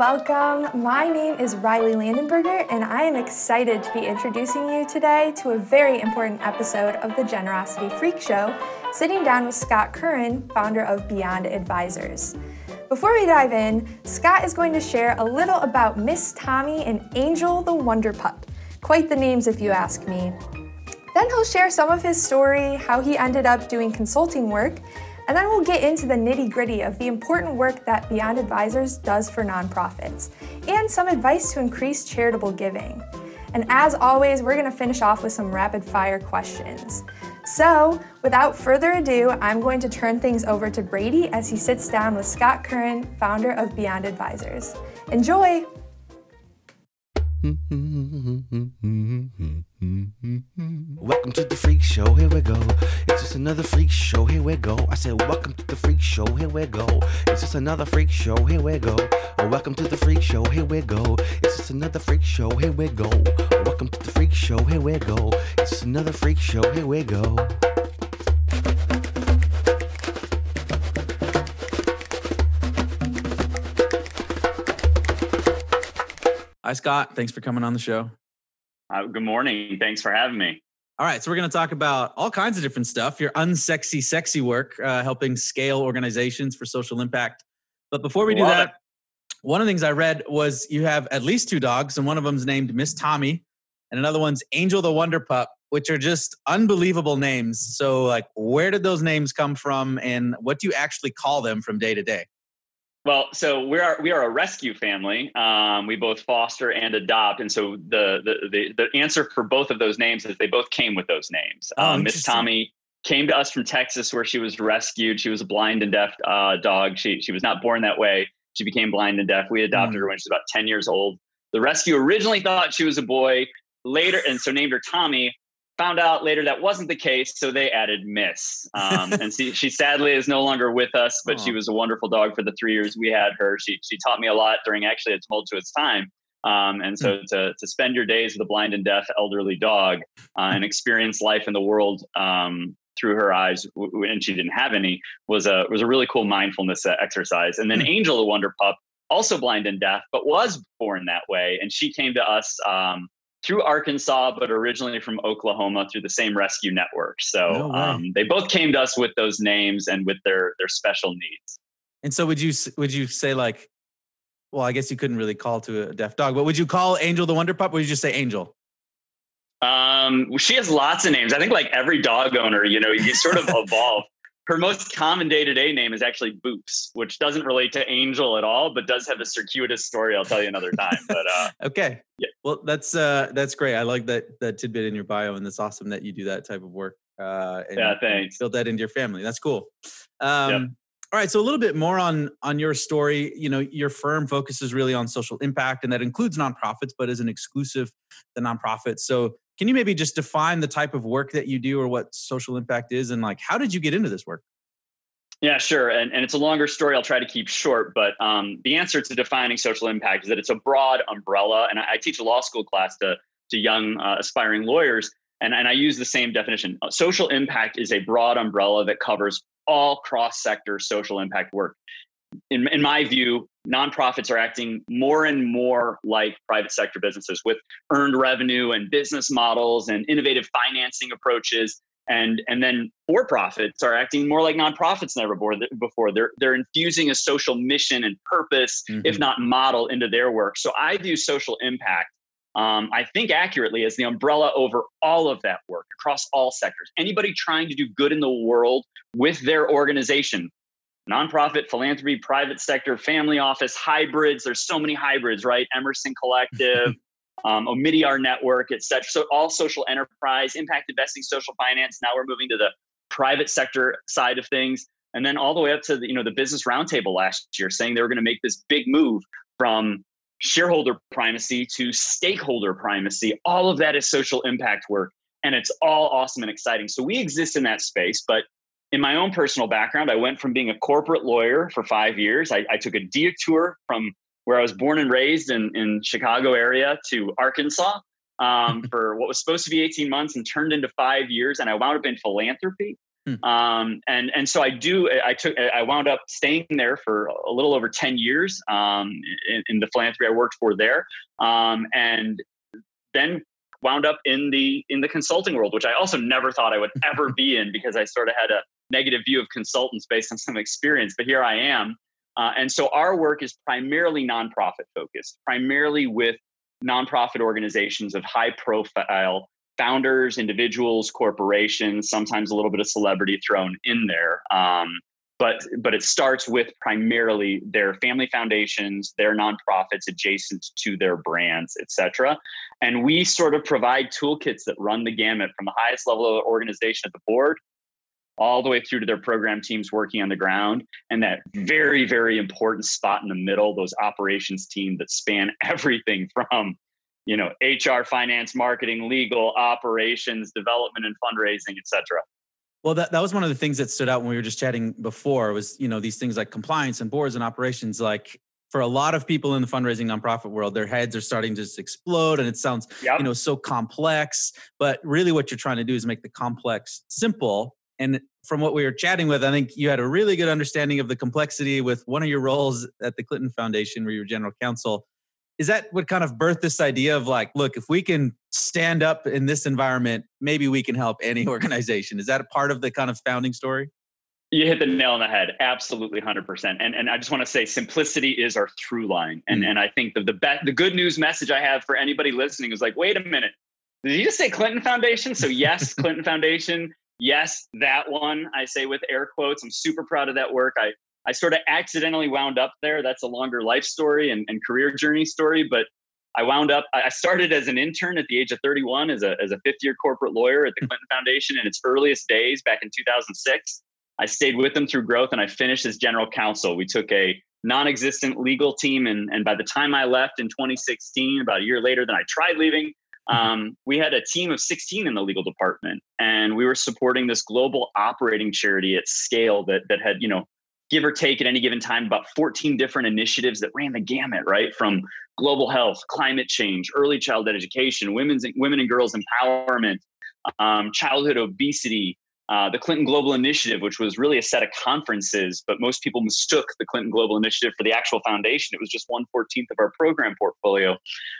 welcome. My name is Riley Landenberger, and I am excited to be introducing you today to a very important episode of the Generosity Freak Show, sitting down with Scott Curran, founder of Beyond Advisers. Before we dive in, Scott is going to share a little about Miss Tommy and Angel the Wonder Pup. Quite the names, if you ask me. Then he'll share some of his story, how he ended up doing consulting work, and then we'll get into the nitty gritty of the important work that Beyond Advisers does for nonprofits and some advice to increase charitable giving. And as always, we're going to finish off with some rapid fire questions. So, without further ado, I'm going to turn things over to Brady as he sits down with Scott Curran, founder of Beyond Advisers. Enjoy! Welcome to the freak show, here we go. It's just another freak show, here we go. I said, Welcome to the freak show, here we go. It's just another freak show, here we go. Oh, welcome to the freak show, here we go. It's just another freak show, here we go. Oh, welcome to the freak show, here we go. It's just another freak show, here we go. Hi, Scott. Thanks for coming on the show. Uh, good morning. Thanks for having me. All right, so we're going to talk about all kinds of different stuff. Your unsexy, sexy work, uh, helping scale organizations for social impact. But before we do that, it. one of the things I read was you have at least two dogs, and one of them's named Miss Tommy, and another one's Angel the Wonder Pup, which are just unbelievable names. So, like, where did those names come from, and what do you actually call them from day to day? Well, so we are we are a rescue family. Um, we both foster and adopt, and so the, the the the answer for both of those names is they both came with those names. Oh, Um, Miss. Tommy came to us from Texas, where she was rescued. She was a blind and deaf uh, dog. She she was not born that way. She became blind and deaf. We adopted Mm. her when she was about ten years old. The rescue originally thought she was a boy. Later, and so named her Tommy. Found out later that wasn't the case, so they added Miss. Um, and she, she sadly is no longer with us, but she was a wonderful dog for the three years we had her. She she taught me a lot during actually a tumultuous time. Um, and so to to spend your days with a blind and deaf elderly dog uh, and experience life in the world um, through her eyes, and she didn't have any, was a was a really cool mindfulness uh, exercise. And then Hmm. Angel, the Wonder Pup, also blind and deaf, but was born that way, and she came to us. Um, through Arkansas, but originally from Oklahoma through the same rescue network. So way. um, they both came to us with those names and with their their special needs. And so, would you would you say like, well, I guess you couldn't really call to a deaf dog, but would you call Angel the Wonder Pup, or would you just say Angel? Um, she has lots of names. I think like every dog owner, you know, you sort of evolve. Her most common day to day name is actually Boops, which doesn't relate to Angel at all, but does have a circuitous story. I'll tell you another time. But uh, Okay. Yeah. Well, that's uh that's great. I like that that tidbit in your bio, and it's awesome that you do that type of work. Uh, and Yeah, thanks. Build that into your family. That's cool. Um, All right. So a little bit more on on your story. You know, your firm focuses really on social impact, and that includes nonprofits, but isn't exclusive to nonprofits. So can you maybe just define the type of work that you do, or what social impact is, and like how did you get into this work? Yeah, sure. And, and it's a longer story. I'll try to keep short. But um, the answer to defining social impact is that it's a broad umbrella. And I, I teach a law school class to, to young uh, aspiring lawyers. And, and I use the same definition. Uh, Social impact is a broad umbrella that covers all cross sector social impact work. In, in my view, nonprofits are acting more and more like private sector businesses with earned revenue and business models and innovative financing approaches and and then for profits are acting more like nonprofits than ever before. Before they're they're infusing a social mission and purpose, if Mhm. not model, into their work. So I view social impact. Um, I think accurately as the umbrella over all of that work across all sectors. Anybody trying to do good in the world with their organization, nonprofit, philanthropy, private sector, family office, hybrids. There's so many hybrids, right? Emerson Collective, um, Omidyar Network, et cetera. So all social enterprise, impact investing, social finance. Now we're moving to the private sector side of things, and then all the way up to the you know the business roundtable last year, saying they were going to make this big move from shareholder primacy to stakeholder primacy. All of that is social impact work, and it's all awesome and exciting. So we exist in that space, but in my own personal background, I went from being a corporate lawyer for five years. I, I took a detour from where I was born and raised in, in Chicago area to Arkansas um, for what was supposed to be 18 months and turned into five years. And I wound up in philanthropy. Hmm. Um, and and so I do. I took. I wound up staying there for a little over ten years um, in, in, the philanthropy I worked for there, um, and then wound up in the in the consulting world, which I also never thought I would ever be in because I sort of had a negative view of consultants based on some experience. But here I am, uh, and so our work is primarily nonprofit focused, primarily with nonprofit organizations of high profile founders, individuals, corporations, sometimes a little bit of celebrity thrown in there. Um, but but it starts with primarily their family foundations, their nonprofits adjacent to their brands, et cetera. And we sort of provide toolkits that run the gamut from the highest level of organization at the board all the way through to their program teams working on the ground. And that very very important spot in the middle those operations team that span everything from you know hr finance marketing legal operations development and fundraising etc well that, that was one of the things that stood out when we were just chatting before was you know these things like compliance and boards and operations. Like for a lot of people in the fundraising nonprofit world their heads are starting to just explode and it sounds yep. you know so complex. But really what you're trying to do is make the complex simple and from what we were chatting with i think you had a really good understanding of the complexity with one of your roles at the clinton foundation where you were general counsel. Is that what kind of birthed this idea of like look if we can stand up in this environment maybe we can help any organization? Is that a part of the kind of founding story? You hit the nail on the head. Absolutely 100% and, and i just want to say simplicity is our through line. And, mm. and i think the, the, be- the good news message i have for anybody listening is like wait a minute. Did you just say clinton foundation? So yes clinton foundation yes that one i say with air quotes i'm super proud of that work i I sort of accidentally wound up there. That's a longer life story and, and career journey story. But I wound up, I started as an intern at the age of 31 as a, as a fifth year corporate lawyer at the hmm. Clinton Foundation in its earliest days back in 2006. I stayed with them through growth and I finished as general counsel. We took a non existent legal team. And, and by the time I left in 2016, about a year later than I tried leaving. Um, we had a team of 16 in the legal department. And we were supporting this global operating charity at scale that, that had, you know, give or take at any given time about 14 different initiatives that ran the gamut right from global health climate change early childhood education women's women and girls empowerment um, childhood obesity uh, the clinton global initiative which was really a set of conferences but most people mistook the clinton global initiative for the actual foundation it was just 114th of our program portfolio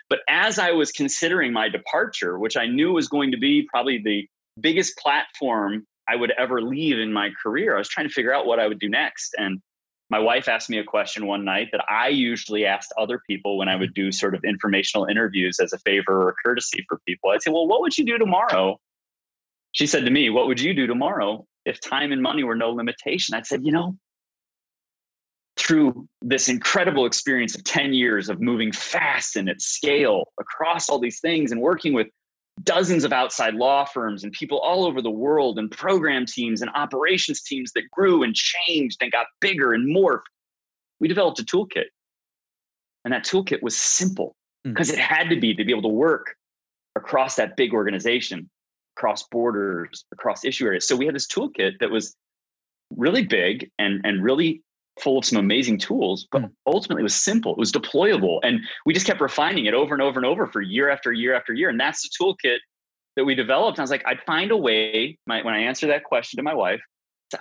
but as i was considering my departure which i knew was going to be probably the biggest platform I would ever leave in my career. I was trying to figure out what I would do next. And my wife asked me a question one night that I usually asked other people when I would do sort of informational interviews as a favor or courtesy for people. I'd say, Well, what would you do tomorrow? She said to me, What would you do tomorrow if time and money were no limitation? I said, You know, through this incredible experience of 10 years of moving fast and at scale across all these things and working with dozens of outside law firms and people all over the world and program teams and operations teams that grew and changed and got bigger and morphed. We developed a toolkit. And that toolkit was simple because hmm. mm. it had to be to be able to work across that big organization, across borders, across issue areas. So we had this toolkit that was really big and, and really full of some amazing tools, but mm. ultimately it was simple. It was deployable. And we just kept refining it over and over and over for year after year after year. And that's the toolkit that we developed. And I was like, I'd find a way, my, when I answer that question to my wife,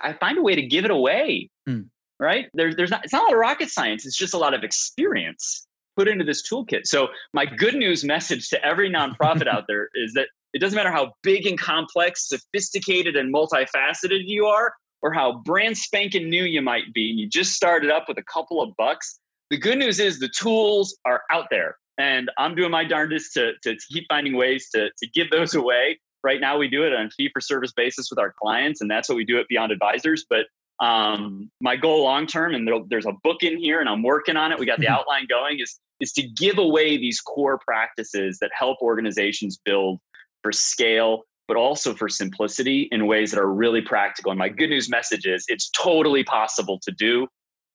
I find a way to give it away. Mm. Right? There, there's not, it's not a lot of rocket science. It's just a lot of experience put into this toolkit. So my good news message to every nonprofit out there is that it doesn't matter how big and complex, sophisticated and multifaceted you are, or how brand spanking new you might be and you just started up with a couple of bucks, the good news is the tools are out there. And I'm doing my darndest to, to keep finding ways to, to give those away. Right now, we do it on a fee for service basis with our clients, and that's what we do at Beyond Advisers. But um, my goal long term, and there, there's a book in here, and I'm working on it. We got the outline going. Is is to give away these core practices that help organizations build for scale but also for simplicity in ways that are really practical. And my good news message is it's totally possible to do.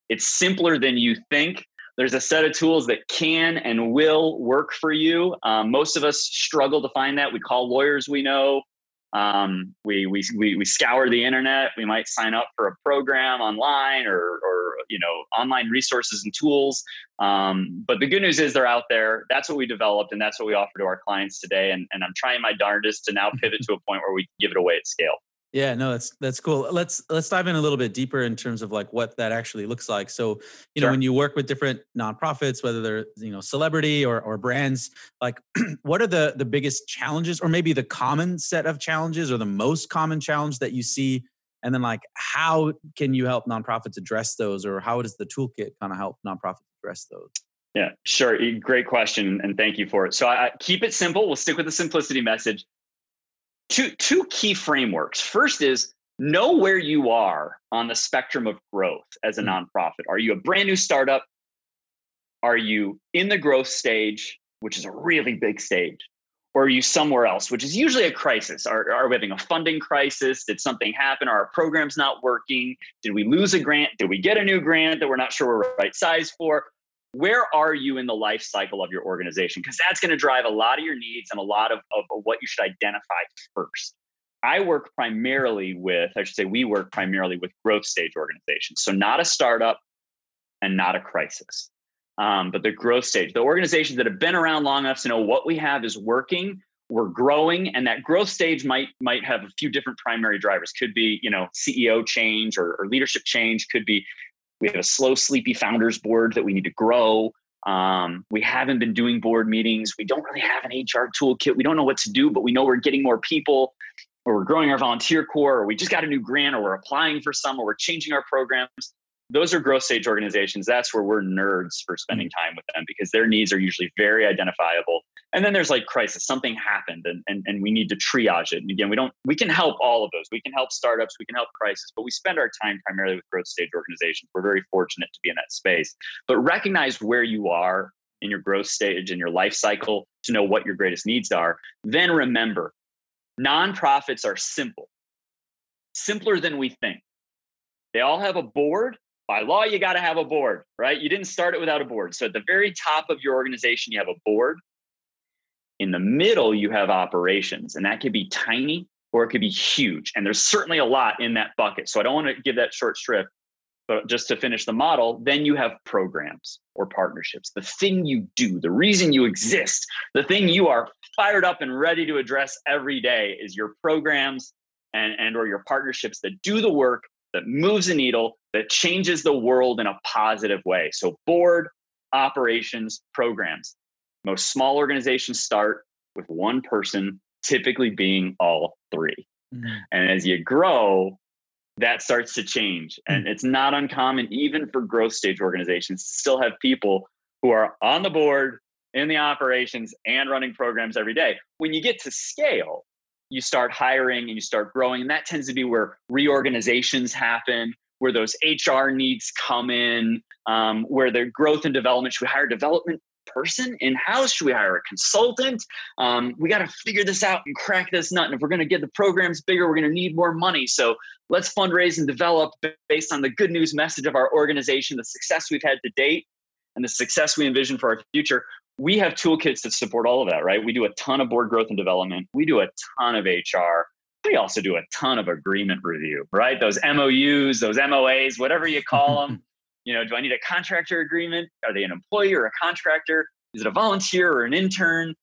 It's simpler than you think. There's a set of tools that can and will work for you. Um, most of us struggle to find that. We call lawyers we know. Um, we, we, we, we scour the internet. We might sign up for a program online or, or you know online resources and tools. Um, but the good news is they're out there. That's what we developed, and that's what we offer to our clients today. And, and I'm trying my darndest to now pivot to a point where we give it away at scale. Yeah, no, that's that's cool. Let's let's dive in a little bit deeper in terms of like what that actually looks like. So, you sure. know, when you work with different nonprofits, whether they're you know celebrity or or brands, like what are the the biggest challenges, or maybe the common set of challenges, or the most common challenge that you see, and then like how can you help nonprofits address those, or how does the toolkit kind of help nonprofits address those? Yeah, sure. Great question, and thank you for it. So, I, keep it simple. We'll stick with the simplicity message two two key frameworks. First is know where you are on the spectrum of growth as a mm-hmm. nonprofit. Are you a brand new startup? Are you in the growth stage, which is a really big stage? Or are you somewhere else, which is usually a crisis? Are, are we having a funding crisis? Did something happen? Are our programs not working? Did we lose a grant? Did we get a new grant that we're not sure we're right size for? where are you in the life cycle of your organization? Because that's going to drive a lot of your needs and a lot of, of, what you should identify first. I work primarily with, I should say, we work primarily with growth stage organizations. So, not a startup and not a crisis, um, but the growth stage, the organizations that have been around long enough to know what we have is working. We're growing, and that growth stage might might have a few different primary drivers. Could be, you know, CEO change or, or leadership change. Could be we have a slow, sleepy founders board that we need to grow. Um, we haven't been doing board meetings. We don't really have an HR toolkit. We don't know what to do, but we know we're getting more people, or we're growing our volunteer corps, or we just got a new grant, or we're applying for some, or we're changing our programs. Those are growth stage organizations. That's where we're nerds for spending mm-hmm. time with them because their needs are usually very identifiable. And then there's like crisis something happened and, and, and we need to triage it. And again we don't we can help all of those. We can help startups we can help crisis but we spend our time primarily with growth stage organizations. We're very fortunate to be in that space. But recognize where you are in your growth stage and your life cycle to know what your greatest needs are. Then remember nonprofits are simple. Simpler than we think. They all have a board by law you got to have a board right you didn't start it without a board so at the very top of your organization you have a board in the middle, you have operations, and that could be tiny or it could be huge. And there's certainly a lot in that bucket. So I don't want to give that short shrift. But just to finish the model, then you have programs or partnerships. The thing you do, the reason you exist, the thing you are fired up and ready to address every day is your programs and, and or your partnerships that do the work, that moves a needle, that changes the world in a positive way. So board, operations, programs. Most small organizations start with one person, typically being all 3 mm-hmm. And as you grow, that starts to change. Mm-hmm. And it's not uncommon, even for growth stage organizations, to still have people who are on the board, in the operations, and running programs every day. When you get to scale, you start hiring and you start growing. And that tends to be where reorganizations happen, where those HR needs come in, um, where the growth and development, should we hire a development person in house? Should we hire a consultant? Um, we got to figure this out and crack this nut. And if we're going to get the programs bigger, we're going to need more money. So let's fundraise and develop based on the good news message of our organization, the success we've had to date, and the success we envision for our future. We have toolkits that support all of that, right? We do a ton of board growth and development. We do a ton of HR. We also do a ton of agreement review, right? Those MOUs, those MOAs, whatever you call them. You know, do I need a contractor agreement? Are they an employee or a contractor? Is it a volunteer or an intern?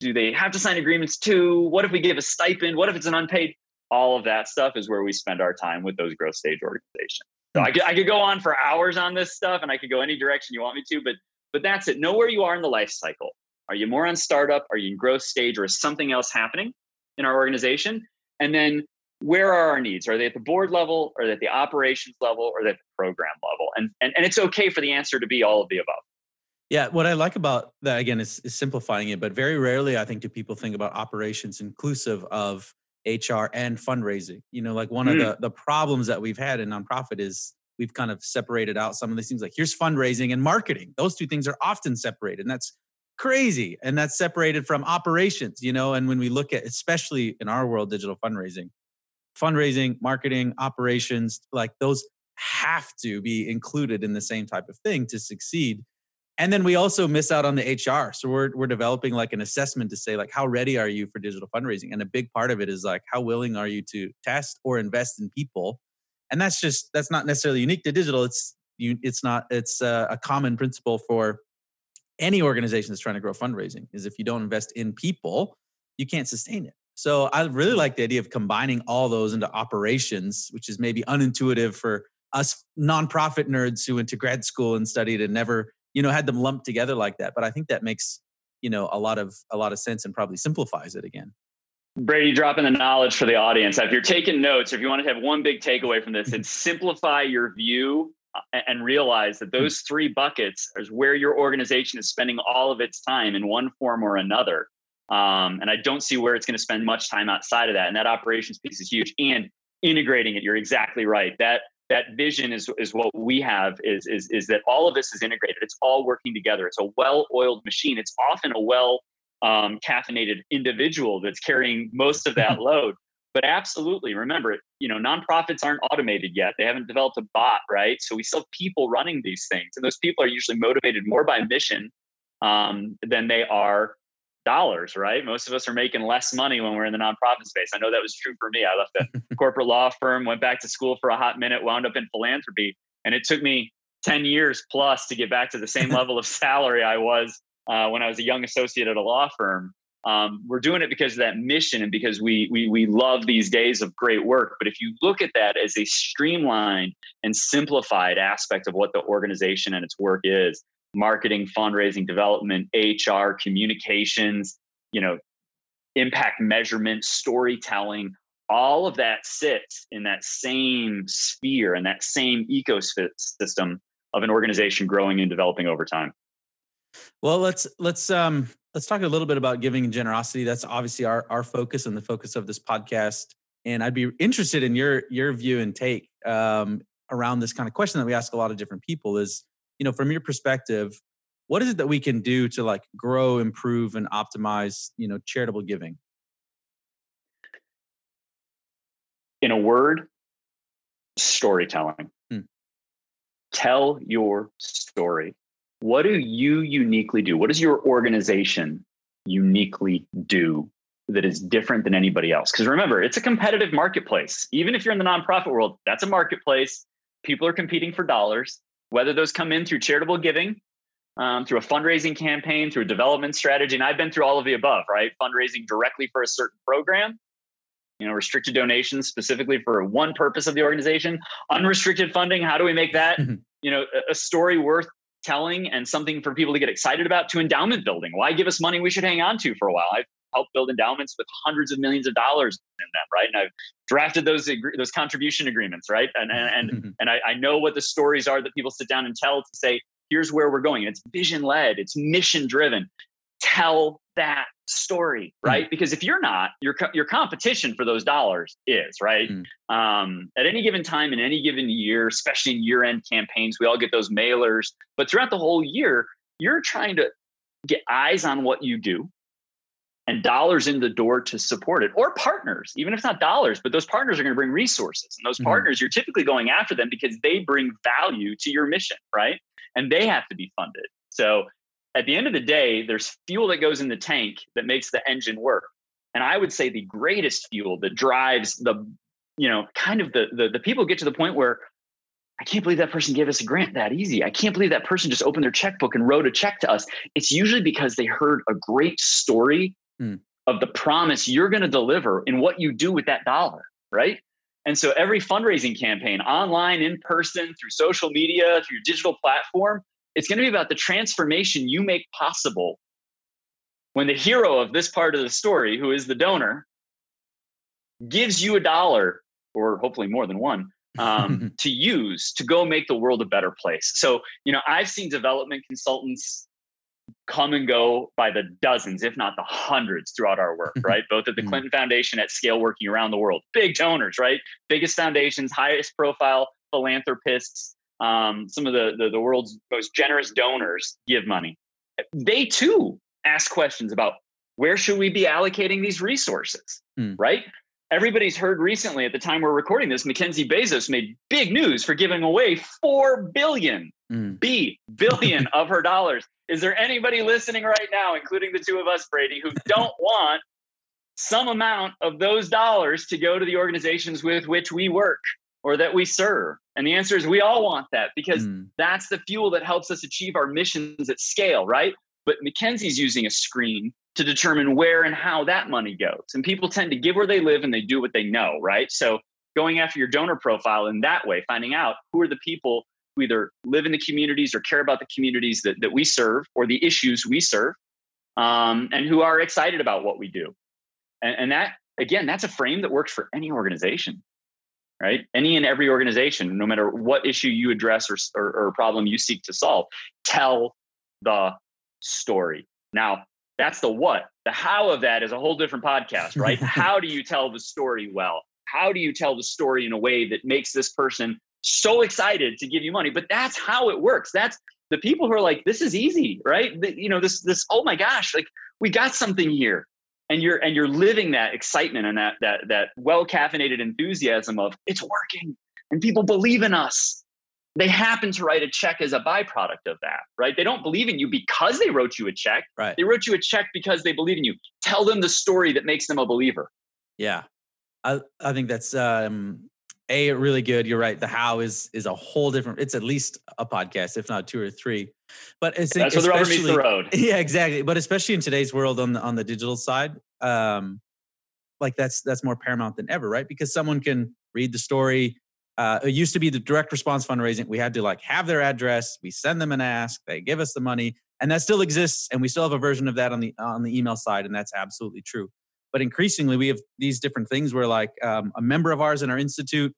Do they have to sign agreements too? What if we give a stipend? What if it's an unpaid? All of that stuff is where we spend our time with those growth stage organizations. So I hmm. could, I could go on for hours on this stuff and I could go any direction you want me to, but but that's it. Know where you are in the life cycle. Are you more on startup? Are you in growth stage or is something else happening in our organization? And then where are our needs? Are they at the board level, or at the operations level, or at the program level? And, and and it's okay for the answer to be all of the above. Yeah, what I like about that again is, is simplifying it, but very rarely I think do people think about operations inclusive of HR and fundraising. You know, like one mm. of the the problems that we've had in nonprofit is we've kind of separated out some of these things like here's fundraising and marketing. Those two things are often separated. And that's crazy. And that's separated from operations, you know, and when we look at especially in our world digital fundraising, fundraising, marketing, operations, like those have to be included in the same type of thing to succeed. And then we also miss out on the HR. So we're we're developing like an assessment to say like how ready are you for digital fundraising? And a big part of it is like how willing are you to test or invest in people? And that's just that's not necessarily unique to digital. It's you it's not it's a, a common principle for any organization that's trying to grow fundraising is if you don't invest in people, you can't sustain it. So I really like the idea of combining all those into operations, which is maybe unintuitive for us nonprofit nerds who went to grad school and studied and never, you know, had them lumped together like that. But I think that makes, you know, a lot of a lot of sense and probably simplifies it again. Brady dropping the knowledge for the audience. If you're taking notes, if you want to have one big takeaway from this, it's simplify your view uh, and realize that those three buckets is where your organization is spending all of its time in one form or another. Um, and I don't see where it's going to spend much time outside of that. And that operations piece is huge. And integrating it, you're exactly right. That that vision is is what we have is is is that all of this is integrated. It's all working together. It's a well-oiled machine. It's often a well um, caffeinated individual that's carrying most of that load. But absolutely, remember, you know, nonprofits aren't automated yet. They haven't developed a bot, right? So we still have people running these things, and those people are usually motivated more by mission um, than they are dollars, right? Most of us are making less money when we're in the nonprofit space. I know that was true for me. I left a corporate law firm, went back to school for a hot minute, wound up in philanthropy. And it took me 10 years plus to get back to the same level of salary I was uh, when I was a young associate at a law firm. Um, we're doing it because of that mission and because we, we we love these days of great work. But if you look at that as a streamlined and simplified aspect of what the organization and its work is, marketing, fundraising, development, HR, communications, you know, impact measurement, storytelling, all of that sits in that same sphere and that same ecosystem of an organization growing and developing over time. Well, let's let's um let's talk a little bit about giving and generosity. That's obviously our our focus and the focus of this podcast. And I'd be interested in your your view and take um, around this kind of question that we ask a lot of different people is you know from your perspective what is it that we can do to like grow improve and optimize you know charitable giving in a word storytelling hmm. tell your story what do you uniquely do what does your organization uniquely do that is different than anybody else because remember it's a competitive marketplace even if you're in the nonprofit world that's a marketplace people are competing for dollars whether those come in through charitable giving, um, through a fundraising campaign, through a development strategy. And I've been through all of the above, right? Fundraising directly for a certain program, you know, restricted donations specifically for one purpose of the organization, unrestricted funding. How do we make that, mm-hmm. you know, a story worth telling and something for people to get excited about to endowment building? Why give us money we should hang on to for a while? I've helped build endowments with hundreds of millions of dollars in them, right? And I've drafted those those contribution agreements, right? And and and, mm-hmm. and I, I know what the stories are that people sit down and tell to say, here's where we're going. it's vision led, it's mission driven. Tell that story, hmm. right? Mm. Because if you're not, your your competition for those dollars is right. Mm. Um, at any given time in any given year, especially in year end campaigns, we all get those mailers. But throughout the whole year, you're trying to get eyes on what you do, and dollars in the door to support it or partners even if it's not dollars but those partners are going to bring resources and those mm-hmm. partners you're typically going after them because they bring value to your mission right and they have to be funded so at the end of the day there's fuel that goes in the tank that makes the engine work and i would say the greatest fuel that drives the you know kind of the the, the people get to the point where I can't believe that person gave us a grant that easy. I can't believe that person just opened their checkbook and wrote a check to us. It's usually because they heard a great story mm. of the promise you're going to deliver in what you do with that dollar, right? And so every fundraising campaign, online, in person, through social media, through your digital platform, it's going to be about the transformation you make possible when the hero of this part of the story, who is the donor, gives you a dollar or hopefully more than one um, to use to go make the world a better place. So, you know, I've seen development consultants come and go by the dozens, if not the hundreds, throughout our work, right? Both at the mm-hmm. Clinton Foundation at scale, working around the world. Big donors, right? Biggest foundations, highest profile philanthropists, um, some of the, the, the world's most generous donors give money. They too ask questions about where should we be allocating these resources, mm. right? Everybody's heard recently at the time we're recording this, Mackenzie Bezos made big news for giving away 4 billion, mm. B, billion of her dollars is there anybody listening right now, including the two of us, Brady, who don't want some amount of those dollars to go to the organizations with which we work or that we serve? And the answer is we all want that because mm. that's the fuel that helps us achieve our missions at scale, right? But Mackenzie's using a screen to determine where and how that money goes. And people tend to give where they live and they do what they know, right? So going after your donor profile in that way, finding out who are the people who either live in the communities or care about the communities that, that we serve or the issues we serve, um, and who are excited about what we do. And, and that, again, that's a frame that works for any organization, right? Any and every organization, no matter what issue you address or, or, or problem you seek to solve, tell the story. Now, that's the what. The how of that is a whole different podcast, right? how do you tell the story well? How do you tell the story in a way that makes this person so excited to give you money? But that's how it works. That's the people who are like, this is easy, right? The, you know, this, this, oh my gosh, like we got something here. And you're and you're living that excitement and that that that well caffeinated enthusiasm of it's working and people believe in us they happen to write a check as a byproduct of that, right? They don't believe in you because they wrote you a check. Right. They wrote you a check because they believe in you. Tell them the story that makes them a believer. Yeah. I, I think that's um a really good. You're right. The how is is a whole different. It's at least a podcast, if not two or three. But it's that's where the rubber meets the road. Yeah, exactly. But especially in today's world on the on the digital side, um, like that's that's more paramount than ever, right? Because someone can read the story, uh, it used to be the direct response fundraising. We had to like have their address, we send them an ask, they give us the money, and that still exists. And we still have a version of that on the on the email side, and that's absolutely true. But increasingly, we have these different things where like um, a member of ours in our institute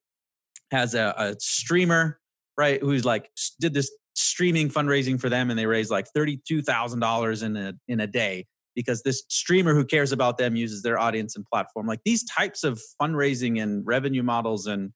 has a, a streamer, right, who's like did this streaming fundraising for them, and they raised like thirty two thousand dollars in a in a day because this streamer who cares about them uses their audience and platform. Like these types of fundraising and revenue models and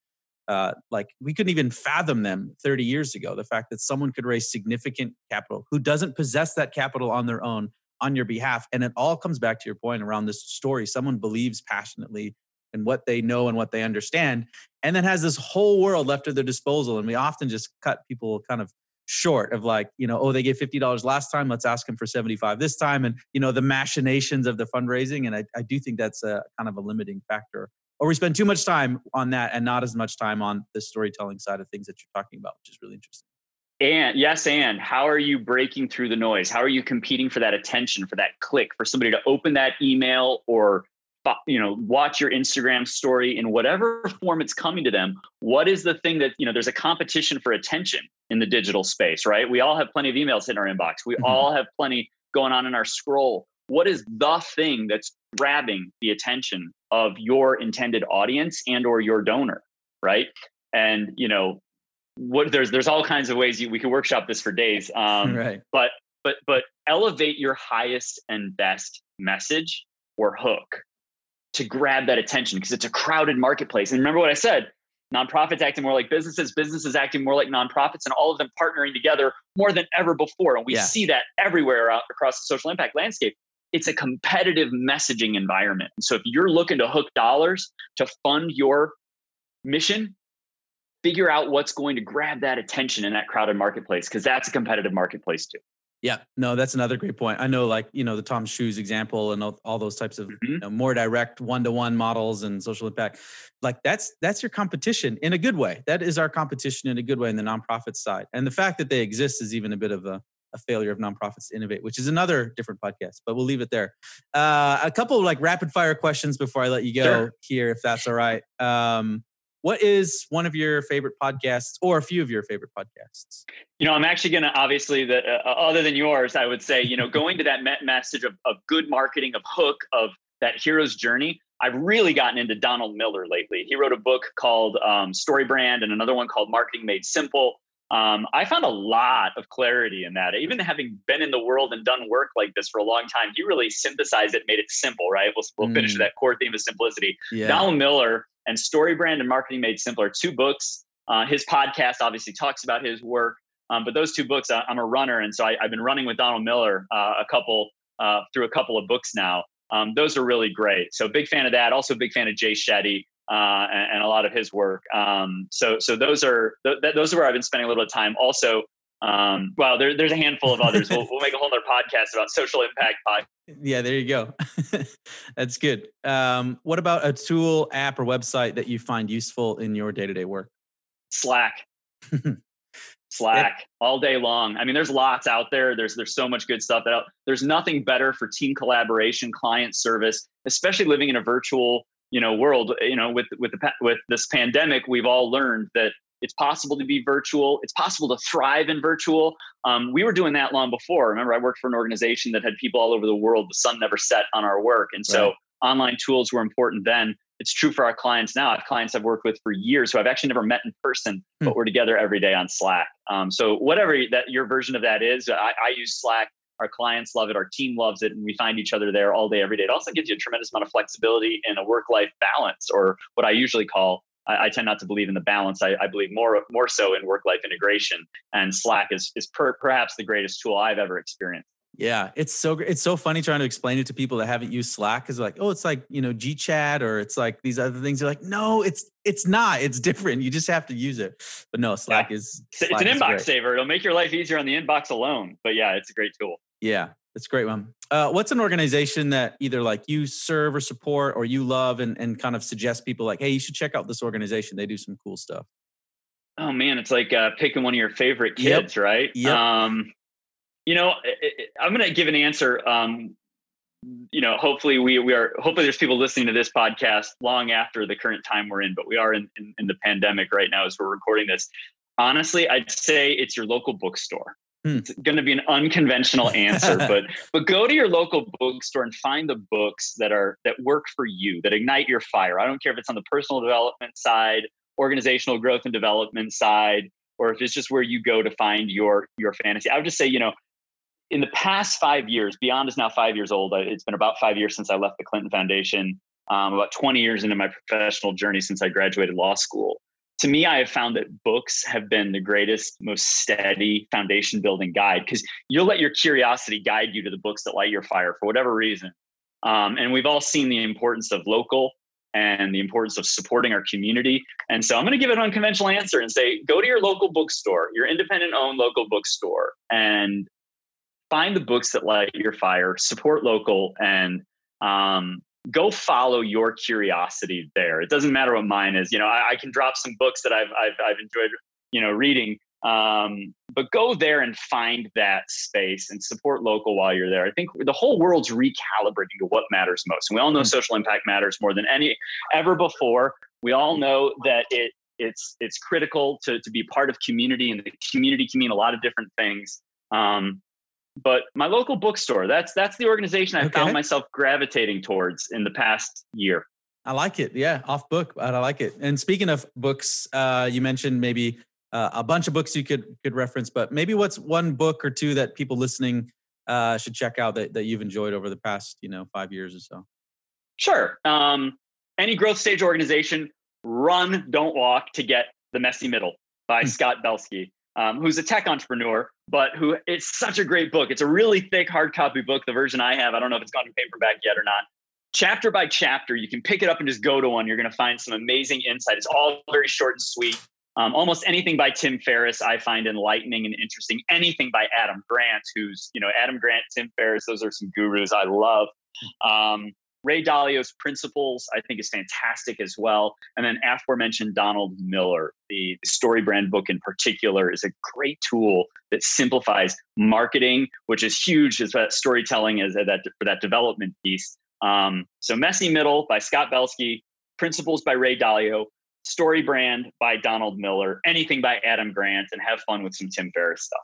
uh, like we couldn't even fathom them 30 years ago. The fact that someone could raise significant capital who doesn't possess that capital on their own on your behalf. And it all comes back to your point around this story. Someone believes passionately in what they know and what they understand, and then has this whole world left at their disposal. And we often just cut people kind of short of like, you know, oh, they gave $50 last time, let's ask them for 75 this time. And, you know, the machinations of the fundraising. And I, I do think that's a kind of a limiting factor or we spend too much time on that and not as much time on the storytelling side of things that you're talking about, which is really interesting. And yes, and how are you breaking through the noise? How are you competing for that attention, for that click, for somebody to open that email or you know watch your Instagram story in whatever form it's coming to them? What is the thing that you know? There's a competition for attention in the digital space, right? We all have plenty of emails in our inbox. We mm-hmm. all have plenty going on in our scroll. What is the thing that's grabbing the attention of your intended audience and or your donor right and you know what there's there's all kinds of ways you, we could workshop this for days um, right. but but but elevate your highest and best message or hook to grab that attention because it's a crowded marketplace and remember what i said nonprofits acting more like businesses businesses acting more like nonprofits and all of them partnering together more than ever before and we yeah. see that everywhere across the social impact landscape it's a competitive messaging environment. So if you're looking to hook dollars to fund your mission, figure out what's going to grab that attention in that crowded marketplace because that's a competitive marketplace too. Yeah, no, that's another great point. I know, like you know, the Tom Shoes example and all, all those types of mm-hmm. you know, more direct one-to-one models and social impact. Like that's that's your competition in a good way. That is our competition in a good way in the nonprofit side. And the fact that they exist is even a bit of a a failure of nonprofits to innovate, which is another different podcast, but we'll leave it there. Uh, a couple of like rapid fire questions before I let you go sure. here, if that's all right. Um, what is one of your favorite podcasts or a few of your favorite podcasts? You know, I'm actually going to obviously the uh, other than yours, I would say, you know, going to that message of, of good marketing, of hook, of that hero's journey. I've really gotten into Donald Miller lately. He wrote a book called um, Story Brand and another one called Marketing Made Simple. Um, I found a lot of clarity in that. Even having been in the world and done work like this for a long time, he really synthesized it, made it simple, right? We'll, we'll mm. finish that core theme of simplicity. Yeah. Donald Miller and Story Brand and Marketing Made Simpler, two books. Uh, his podcast obviously talks about his work, um, but those two books, I, am a runner, and so I, have been running with Donald Miller uh, a couple uh, through a couple of books now. Um, those are really great. So big fan of that. Also big fan of Jay Shetty uh, and, and, a lot of his work. Um, so so those are th- those are where I've been spending a little bit of time. Also, um, well, there, there's a handful of others. we'll, we'll make a whole other podcast about social impact podcast. Yeah, there you go. That's good. Um, what about a tool, app, or website that you find useful in your day to day work? Slack. Slack all day long. I mean, there's lots out there. There's there's so much good stuff out. There's nothing better for team collaboration, client service, especially living in a virtual you know world. You know, with with the with this pandemic, we've all learned that it's possible to be virtual. It's possible to thrive in virtual. Um, we were doing that long before. Remember, I worked for an organization that had people all over the world. The sun never set on our work, and so right. online tools were important then it's true for our clients now. I have clients I've worked with for years who I've actually never met in person, hmm. but we're together every day on Slack. Um, so whatever that your version of that is, I, I, use Slack. Our clients love it. Our team loves it, and we find each other there all day, every day. It also gives you a tremendous amount of flexibility and a work-life balance, or what I usually call. I, I tend not to believe in the balance. I, I, believe more more so in work-life integration, and Slack is is per, perhaps the greatest tool I've ever experienced. Yeah, it's so it's so funny trying to explain it to people that haven't used Slack because like, oh, it's like you know GChat or it's like these other things. You're like, no, it's it's not. It's different. You just have to use it. But no, Slack yeah. is Slack it's an inbox great. saver. It'll make your life easier on the inbox alone. But yeah, it's a great tool. Yeah, that's a great one. Uh, what's an organization that either like you serve or support or you love and and kind of suggest people like, hey, you should check out this organization. They do some cool stuff. Oh man, it's like uh, picking one of your favorite kids, yep. right? Yeah. Um, you know, I'm going to give an answer. Um, you know, hopefully we we are. Hopefully, there's people listening to this podcast long after the current time we're in. But we are in, in, in the pandemic right now as we're recording this. Honestly, I'd say it's your local bookstore. Hmm. It's going to be an unconventional answer, but but go to your local bookstore and find the books that are that work for you, that ignite your fire. I don't care if it's on the personal development side, organizational growth and development side, or if it's just where you go to find your your fantasy. I would just say, you know, in the past five years, Beyond is now five years old. It's been about five years since I left the Clinton Foundation, um, about 20 years into my professional journey since I graduated law school. To me, I have found that books have been the greatest, most steady foundation building guide because you'll let your curiosity guide you to the books that light your fire for whatever reason. Um, and we've all seen the importance of local and the importance of supporting our community. And so I'm going to give an unconventional answer and say go to your local bookstore, your independent owned local bookstore, and find the books that light your fire, support local, and um, go follow your curiosity there. It doesn't matter what mine is. You know, I, I can drop some books that I've I've, I've enjoyed, you know, reading. Um, but go there and find that space and support local while you're there. I think the whole world's recalibrating to what matters most. And we all know mm-hmm. social impact matters more than any ever before. We all know that it it's it's critical to to be part of community, and the community can mean a lot of different things. Um, but my local bookstore that's that's the organization i okay. found myself gravitating towards in the past year. I like it. Yeah off book but i like it. And speaking of books uh, you mentioned maybe uh, a bunch of books you could could reference but maybe what's one book or two that people listening uh, should check out that, that you've enjoyed over the past you know five years or so? Sure. Um, any growth stage organization run don't walk to get the messy middle by hmm. scott belsky um, who's a tech entrepreneur, but who it's such a great book. It's a really thick hard copy book. The version I have, I don't know if it's gone to paperback yet or not. Chapter by chapter, you can pick it up and just go to one. You're going to find some amazing insight. It's all very short and sweet. Um, almost anything by Tim Ferriss I find enlightening and interesting. Anything by Adam Grant, who's you know Adam Grant, Tim Ferriss, those are some gurus I love. Um, Ray Dalio's Principles, I think, is fantastic as well. And then aforementioned Donald Miller, the, Story Brand book in particular, is a great tool that simplifies marketing, which is huge as that storytelling as that for that development piece. Um, so Messy Middle by Scott Belsky, Principles by Ray Dalio, Story Brand by Donald Miller, anything by Adam Grant, and have fun with some Tim Ferriss stuff.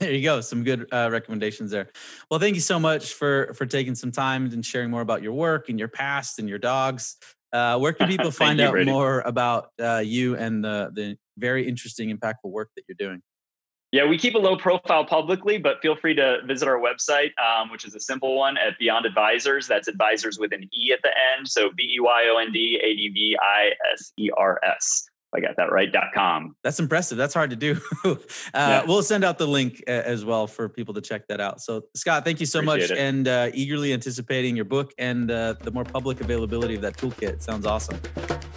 There you go. Some good uh, recommendations there. Well, thank you so much for for taking some time and sharing more about your work and your past and your dogs. Uh, where can people find you, out Brady. more about uh, you and the the very interesting, impactful work that you're doing? Yeah, we keep a low profile publicly, but feel free to visit our website, um, which is a simple one at Beyond Advisers. That's advisers with an E at the end. So B E Y O N D A D V I S E R S. I got that right. Dot com. That's impressive. That's hard to do. uh, yeah. We'll send out the link as well for people to check that out. So, Scott, thank you so Appreciate much, it. and uh, eagerly anticipating your book and uh, the more public availability of that toolkit. Sounds awesome.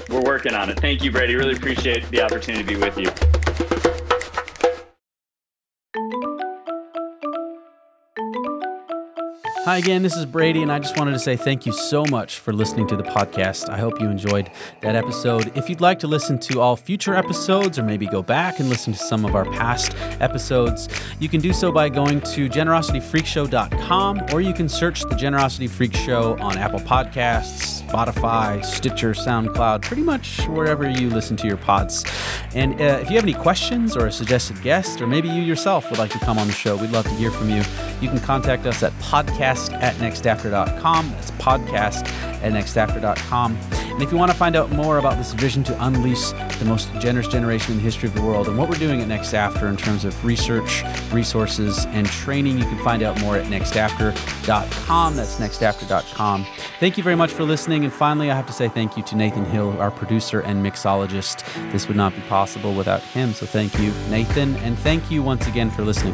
We're working on it. Thank you, Brady. Really appreciate the opportunity to be with you. Hi again, this is Brady, and I just wanted to say thank you so much for listening to the podcast. I hope you enjoyed that episode. If you'd like to listen to all future episodes or maybe go back and listen to some of our past episodes, you can do so by going to generosityfreakshow.com or you can search the Generosity Freak Show on Apple Podcasts, Spotify, Stitcher, SoundCloud, pretty much wherever you listen to your pods. And uh, if you have any questions or a suggested guest, or maybe you yourself would like to come on the show, we'd love to hear from you. You can contact us at podcast podcast at nextafter.com. That's podcast at nextafter.com. And if you want to find out more about this vision to unleash the most generous generation in the history of the world and what we're doing at Next After in terms of research, resources, and training, you can find out more at nextafter.com. That's nextafter.com. Thank you very much for listening. And finally, I have to say thank you to Nathan Hill, our producer and mixologist. This would not be possible without him. So thank you, Nathan. And thank you once again for listening.